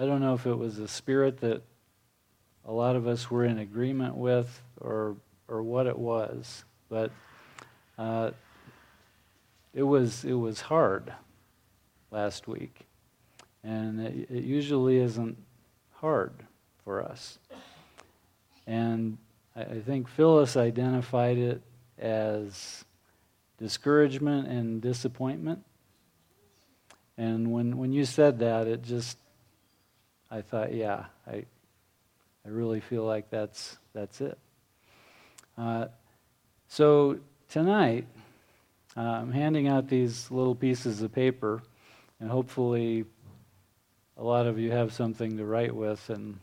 I don't know if it was a spirit that a lot of us were in agreement with or, or what it was, but uh, it, was, it was hard last week. And it, it usually isn't hard for us. And I, I think Phyllis identified it as discouragement and disappointment. And when, when you said that, it just, I thought, yeah, I, I really feel like that's, that's it. Uh, so tonight, uh, I'm handing out these little pieces of paper, and hopefully, a lot of you have something to write with, and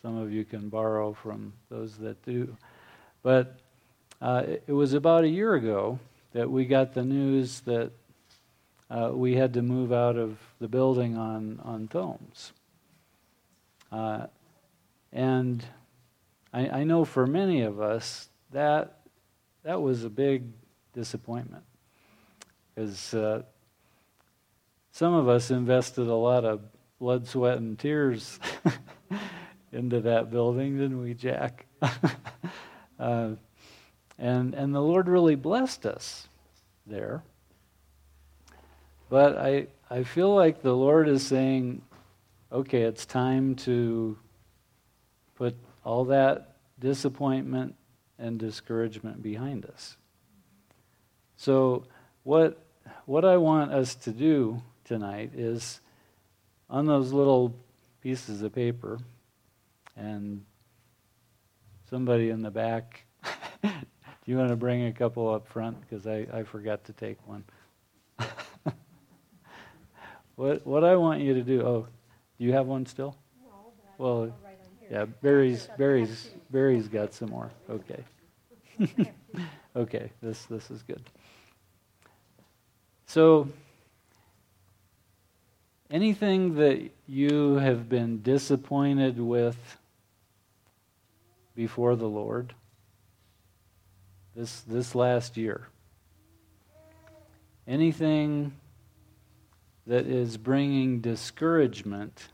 some of you can borrow from those that do. But uh, it, it was about a year ago that we got the news that uh, we had to move out of the building on, on Thomes. Uh, and I, I, know for many of us that that was a big disappointment because uh, some of us invested a lot of blood, sweat, and tears into that building, didn't we, Jack? uh, and, and the Lord really blessed us there. But I, I feel like the Lord is saying, okay, it's time to put all that disappointment and discouragement behind us. So, what, what I want us to do tonight is on those little pieces of paper, and somebody in the back do you want to bring a couple up front? Because I, I forgot to take one. what, what I want you to do, oh, do you have one still? No, well, yeah, Barry's, Barry's, Barry's got some more. Okay. okay, this, this is good. So, anything that you have been disappointed with before the Lord? this, this last year. Anything that is bringing discouragement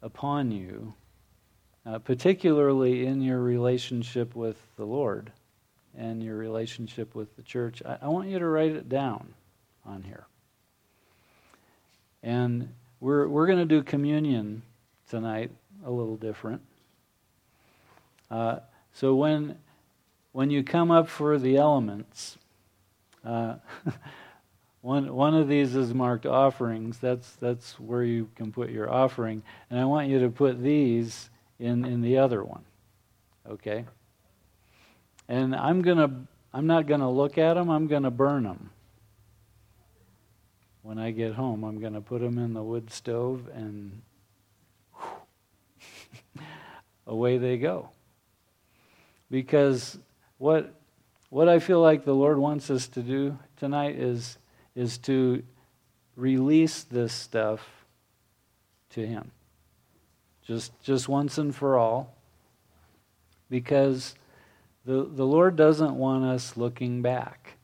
upon you, uh, particularly in your relationship with the Lord and your relationship with the church, I, I want you to write it down on here. And we're, we're going to do communion tonight a little different. Uh, so when when you come up for the elements, uh, one, one of these is marked offerings. That's, that's where you can put your offering. And I want you to put these in, in the other one. Okay? And I'm to I'm not going to look at them, I'm going to burn them. When I get home, I'm going to put them in the wood stove and away they go. Because what, what I feel like the Lord wants us to do tonight is, is to release this stuff to Him. Just, just once and for all. Because the, the Lord doesn't want us looking back.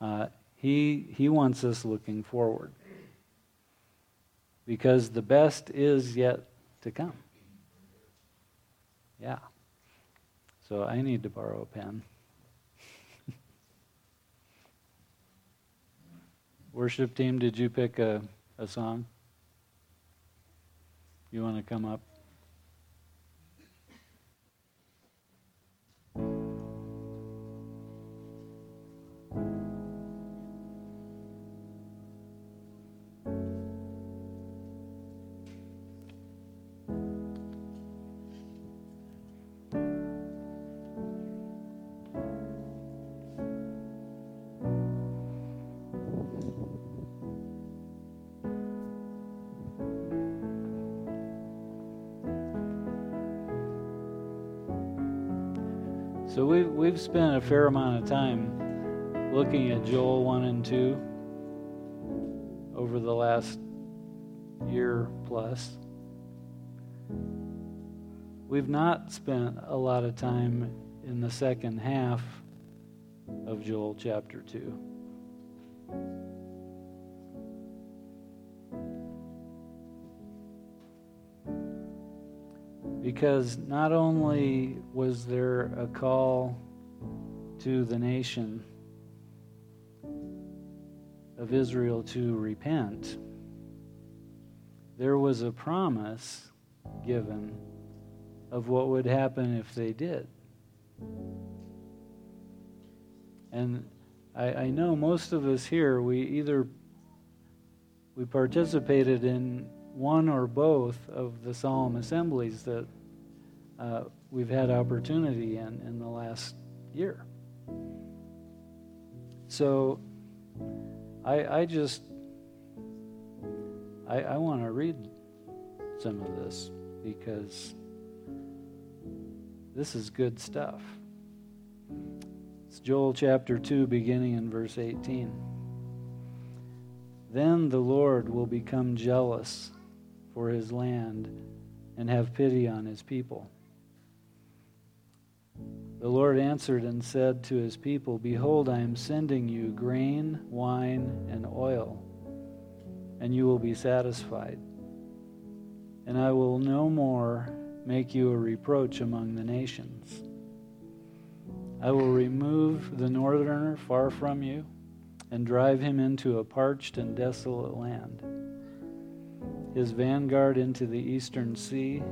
Uh, he, he wants us looking forward. Because the best is yet to come. Yeah. So I need to borrow a pen. Worship team, did you pick a, a song? You want to come up? So we've, we've spent a fair amount of time looking at Joel 1 and 2 over the last year plus. We've not spent a lot of time in the second half of Joel chapter 2. Because not only was there a call to the nation of Israel to repent, there was a promise given of what would happen if they did. And I, I know most of us here, we either we participated in one or both of the solemn assemblies that uh, we've had opportunity in in the last year. So I, I just I, I want to read some of this because this is good stuff. It's Joel chapter 2, beginning in verse 18. Then the Lord will become jealous for his land and have pity on his people. The Lord answered and said to his people, Behold, I am sending you grain, wine, and oil, and you will be satisfied. And I will no more make you a reproach among the nations. I will remove the northerner far from you and drive him into a parched and desolate land. His vanguard into the eastern sea,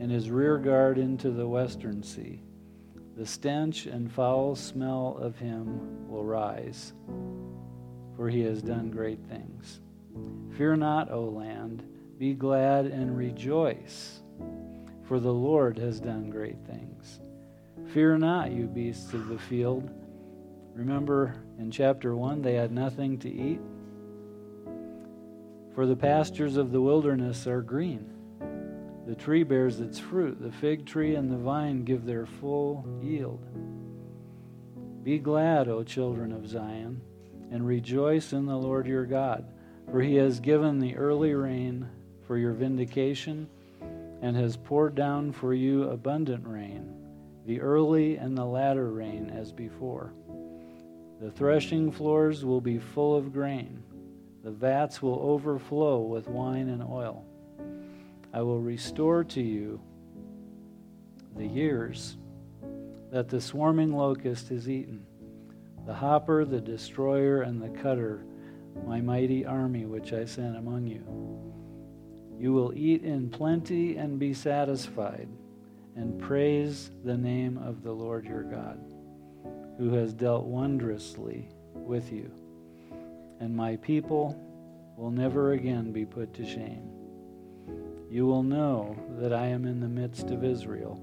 and his rear guard into the western sea. The stench and foul smell of him will rise, for he has done great things. Fear not, O land, be glad and rejoice, for the Lord has done great things. Fear not, you beasts of the field. Remember in chapter 1, they had nothing to eat. For the pastures of the wilderness are green. The tree bears its fruit. The fig tree and the vine give their full yield. Be glad, O children of Zion, and rejoice in the Lord your God, for he has given the early rain for your vindication and has poured down for you abundant rain, the early and the latter rain as before. The threshing floors will be full of grain. The vats will overflow with wine and oil. I will restore to you the years that the swarming locust has eaten, the hopper, the destroyer, and the cutter, my mighty army which I sent among you. You will eat in plenty and be satisfied, and praise the name of the Lord your God who has dealt wondrously with you. And my people will never again be put to shame. You will know that I am in the midst of Israel,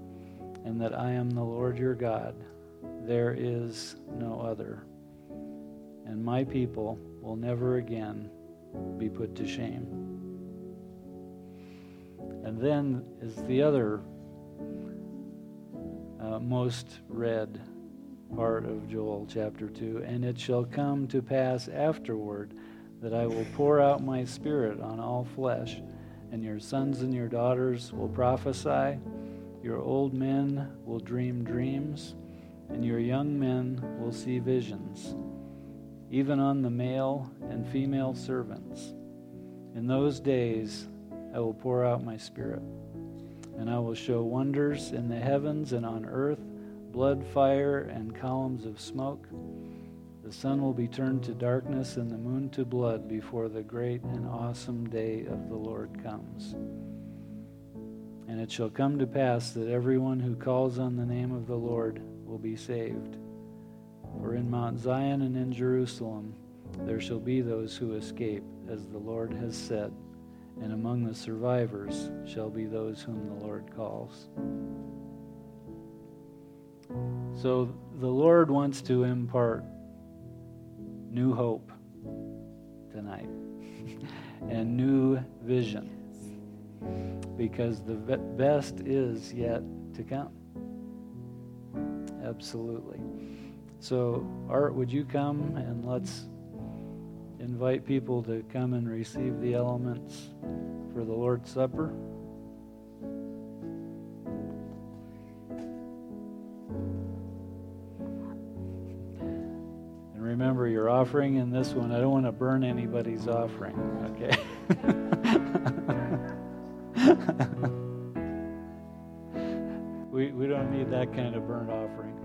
and that I am the Lord your God. There is no other. And my people will never again be put to shame. And then is the other uh, most read part of Joel chapter 2. And it shall come to pass afterward that I will pour out my spirit on all flesh, and your sons and your daughters will prophesy, your old men will dream dreams, and your young men will see visions, even on the male and female servants. In those days I will pour out my spirit, and I will show wonders in the heavens and on earth blood, fire, and columns of smoke. The sun will be turned to darkness and the moon to blood before the great and awesome day of the Lord comes. And it shall come to pass that everyone who calls on the name of the Lord will be saved. For in Mount Zion and in Jerusalem there shall be those who escape, as the Lord has said, and among the survivors shall be those whom the Lord calls. So the Lord wants to impart new hope tonight and new vision because the best is yet to come. Absolutely. So, Art, would you come and let's invite people to come and receive the elements for the Lord's Supper? Offering in this one. I don't want to burn anybody's offering, okay? we, we don't need that kind of burnt offering.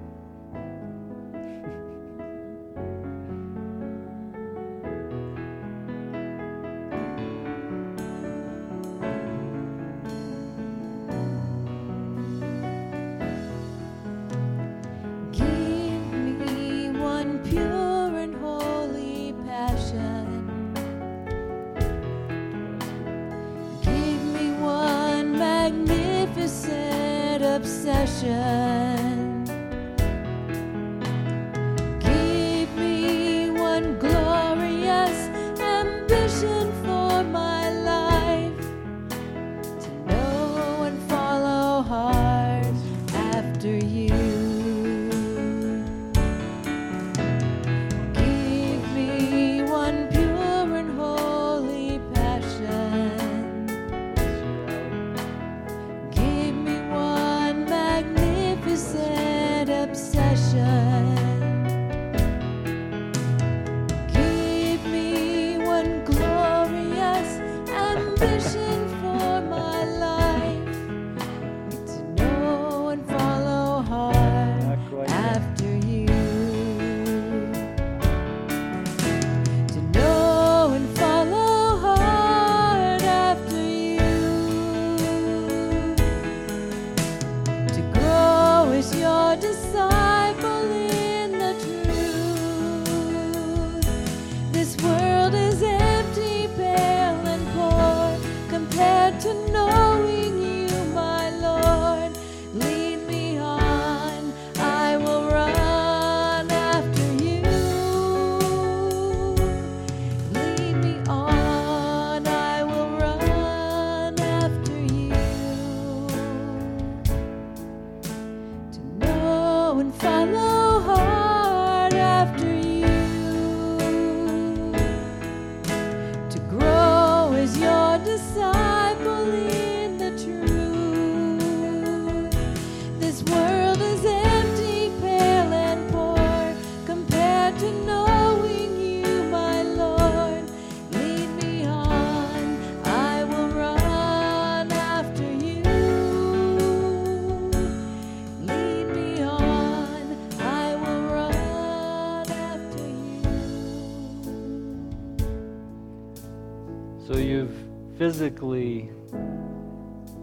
Physically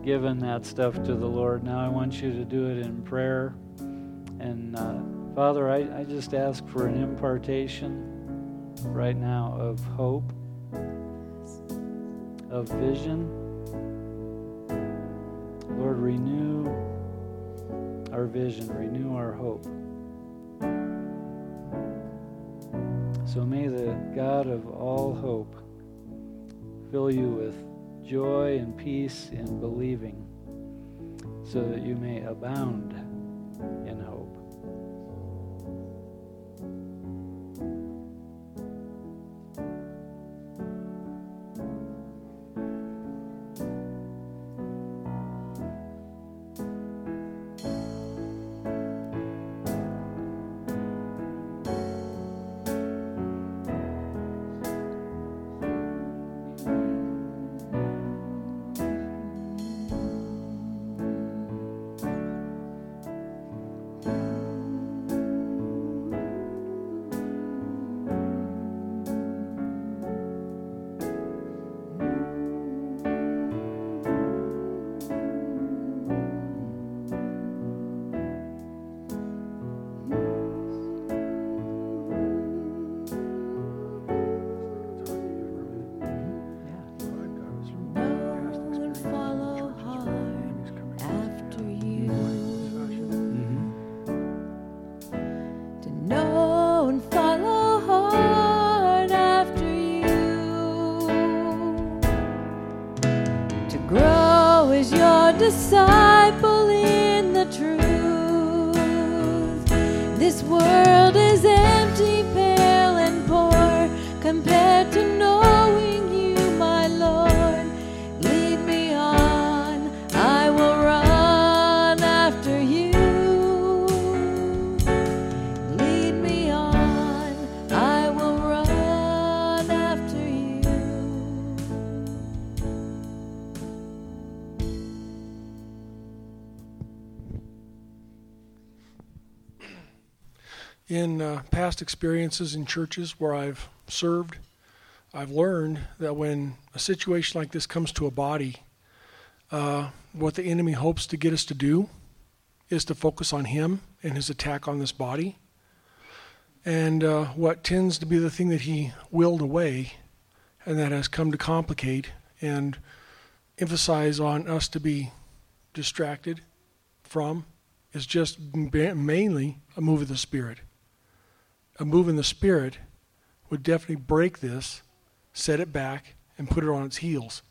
given that stuff to the Lord. Now I want you to do it in prayer. And uh, Father, I, I just ask for an impartation right now of hope, of vision. Lord, renew our vision, renew our hope. So may the God of all hope fill you with joy and peace in believing, so that you may abound in hope. In uh, past experiences in churches where I've served, I've learned that when a situation like this comes to a body, uh, what the enemy hopes to get us to do is to focus on him and his attack on this body. And uh, what tends to be the thing that he willed away and that has come to complicate and emphasize on us to be distracted from is just mainly a move of the Spirit. A move in the Spirit would definitely break this, set it back, and put it on its heels.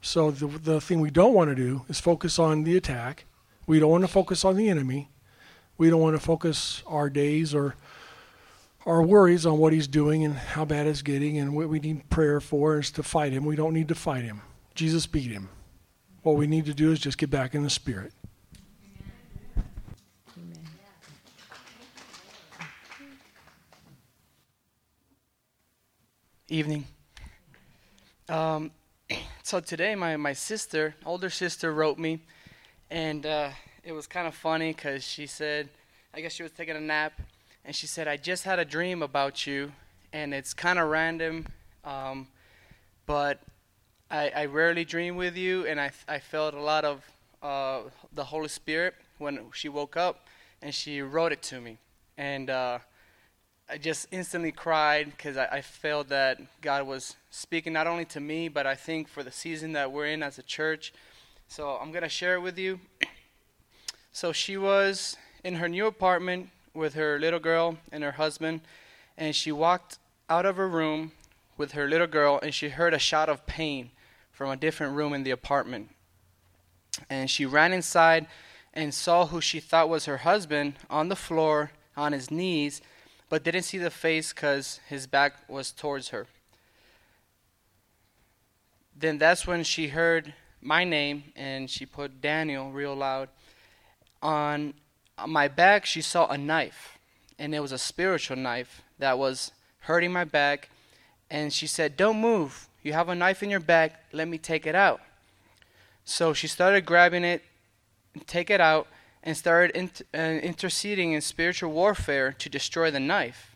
So the, the thing we don't want to do is focus on the attack. We don't want to focus on the enemy. We don't want to focus our days or our worries on what he's doing and how bad it's getting and what we need prayer for is to fight him. We don't need to fight him. Jesus beat him. What we need to do is just get back in the spirit. Evening. Um, so today, my, my sister, older sister, wrote me, and uh, it was kind of funny because she said, I guess she was taking a nap, and she said, I just had a dream about you, and it's kind of random, um, but I, I rarely dream with you, and I, I felt a lot of uh, the Holy Spirit when she woke up, and she wrote it to me. And uh, I just instantly cried because I, I felt that God was speaking not only to me, but I think for the season that we're in as a church. So I'm going to share it with you. So she was in her new apartment with her little girl and her husband, and she walked out of her room with her little girl, and she heard a shout of pain from a different room in the apartment. And she ran inside and saw who she thought was her husband on the floor on his knees, but didn't see the face because his back was towards her. Then that's when she heard my name and she put Daniel real loud. On my back, she saw a knife, and it was a spiritual knife that was hurting my back. And she said, Don't move. You have a knife in your back. Let me take it out. So she started grabbing it, take it out, and started uh, interceding in spiritual warfare to destroy the knife.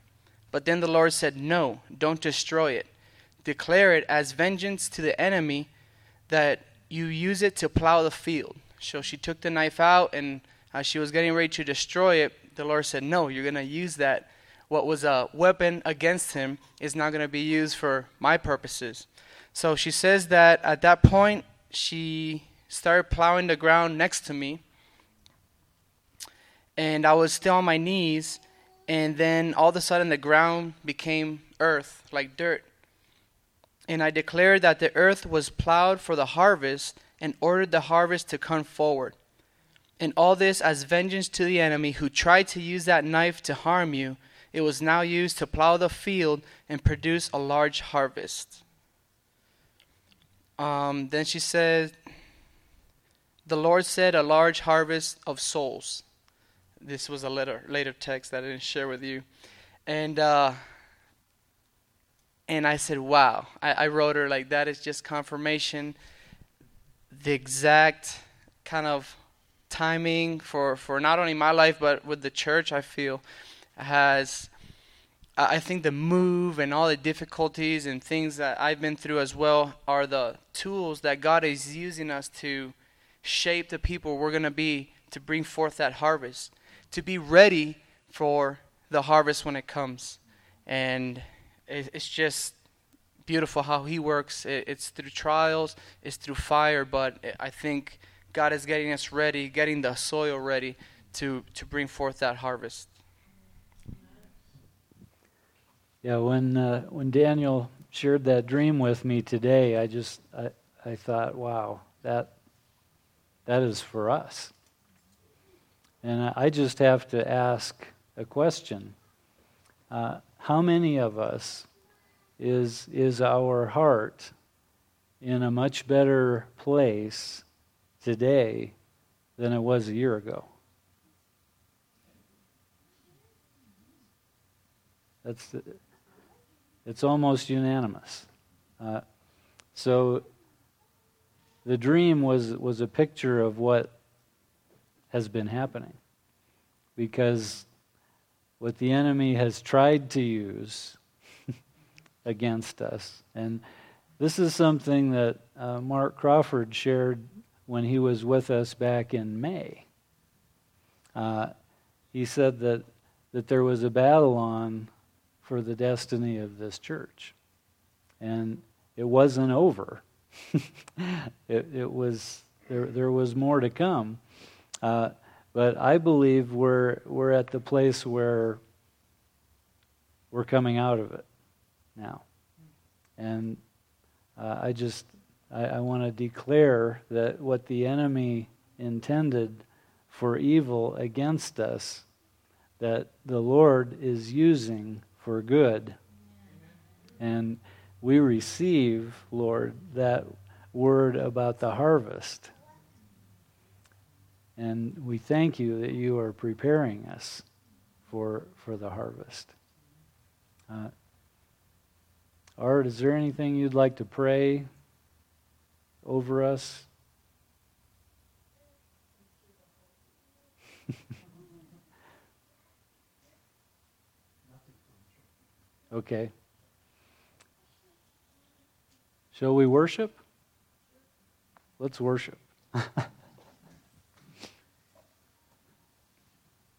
But then the Lord said, No, don't destroy it. Declare it as vengeance to the enemy that you use it to plow the field. So she took the knife out, and as she was getting ready to destroy it, the Lord said, No, you're going to use that. What was a weapon against him is not going to be used for my purposes. So she says that at that point, she started plowing the ground next to me. And I was still on my knees. And then all of a sudden, the ground became earth, like dirt. And I declared that the earth was plowed for the harvest and ordered the harvest to come forward. And all this as vengeance to the enemy who tried to use that knife to harm you. It was now used to plow the field and produce a large harvest. Um, then she said, The Lord said, a large harvest of souls. This was a later, later text that I didn't share with you. And, uh, and I said, Wow. I, I wrote her, like, that is just confirmation. The exact kind of timing for, for not only my life but with the church I feel has I think the move and all the difficulties and things that I've been through as well are the tools that God is using us to shape the people we're going to be to bring forth that harvest, to be ready for the harvest when it comes. And it's just beautiful how He works. It's through trials, it's through fire, but I think God is getting us ready, getting the soil ready to, to bring forth that harvest. Yeah, when uh, when Daniel shared that dream with me today, I just I, I thought, wow, that that is for us. And I just have to ask a question: uh, How many of us is is our heart in a much better place today than it was a year ago. That's it's almost unanimous. Uh, so the dream was was a picture of what has been happening, because what the enemy has tried to use against us. And this is something that uh, Mark Crawford shared when he was with us back in May. Uh, he said that, that there was a battle on for the destiny of this church. And it wasn't over. it, it was there, there was more to come. Uh, but I believe we're, we're at the place where we're coming out of it now. And uh, I just, I, I want to declare that what the enemy intended for evil against us, that the Lord is using for good. And we receive, Lord, that word about the harvest. And we thank you that you are preparing us for, for the harvest. Uh, Art, is there anything you'd like to pray over us? okay. Shall we worship? Let's worship.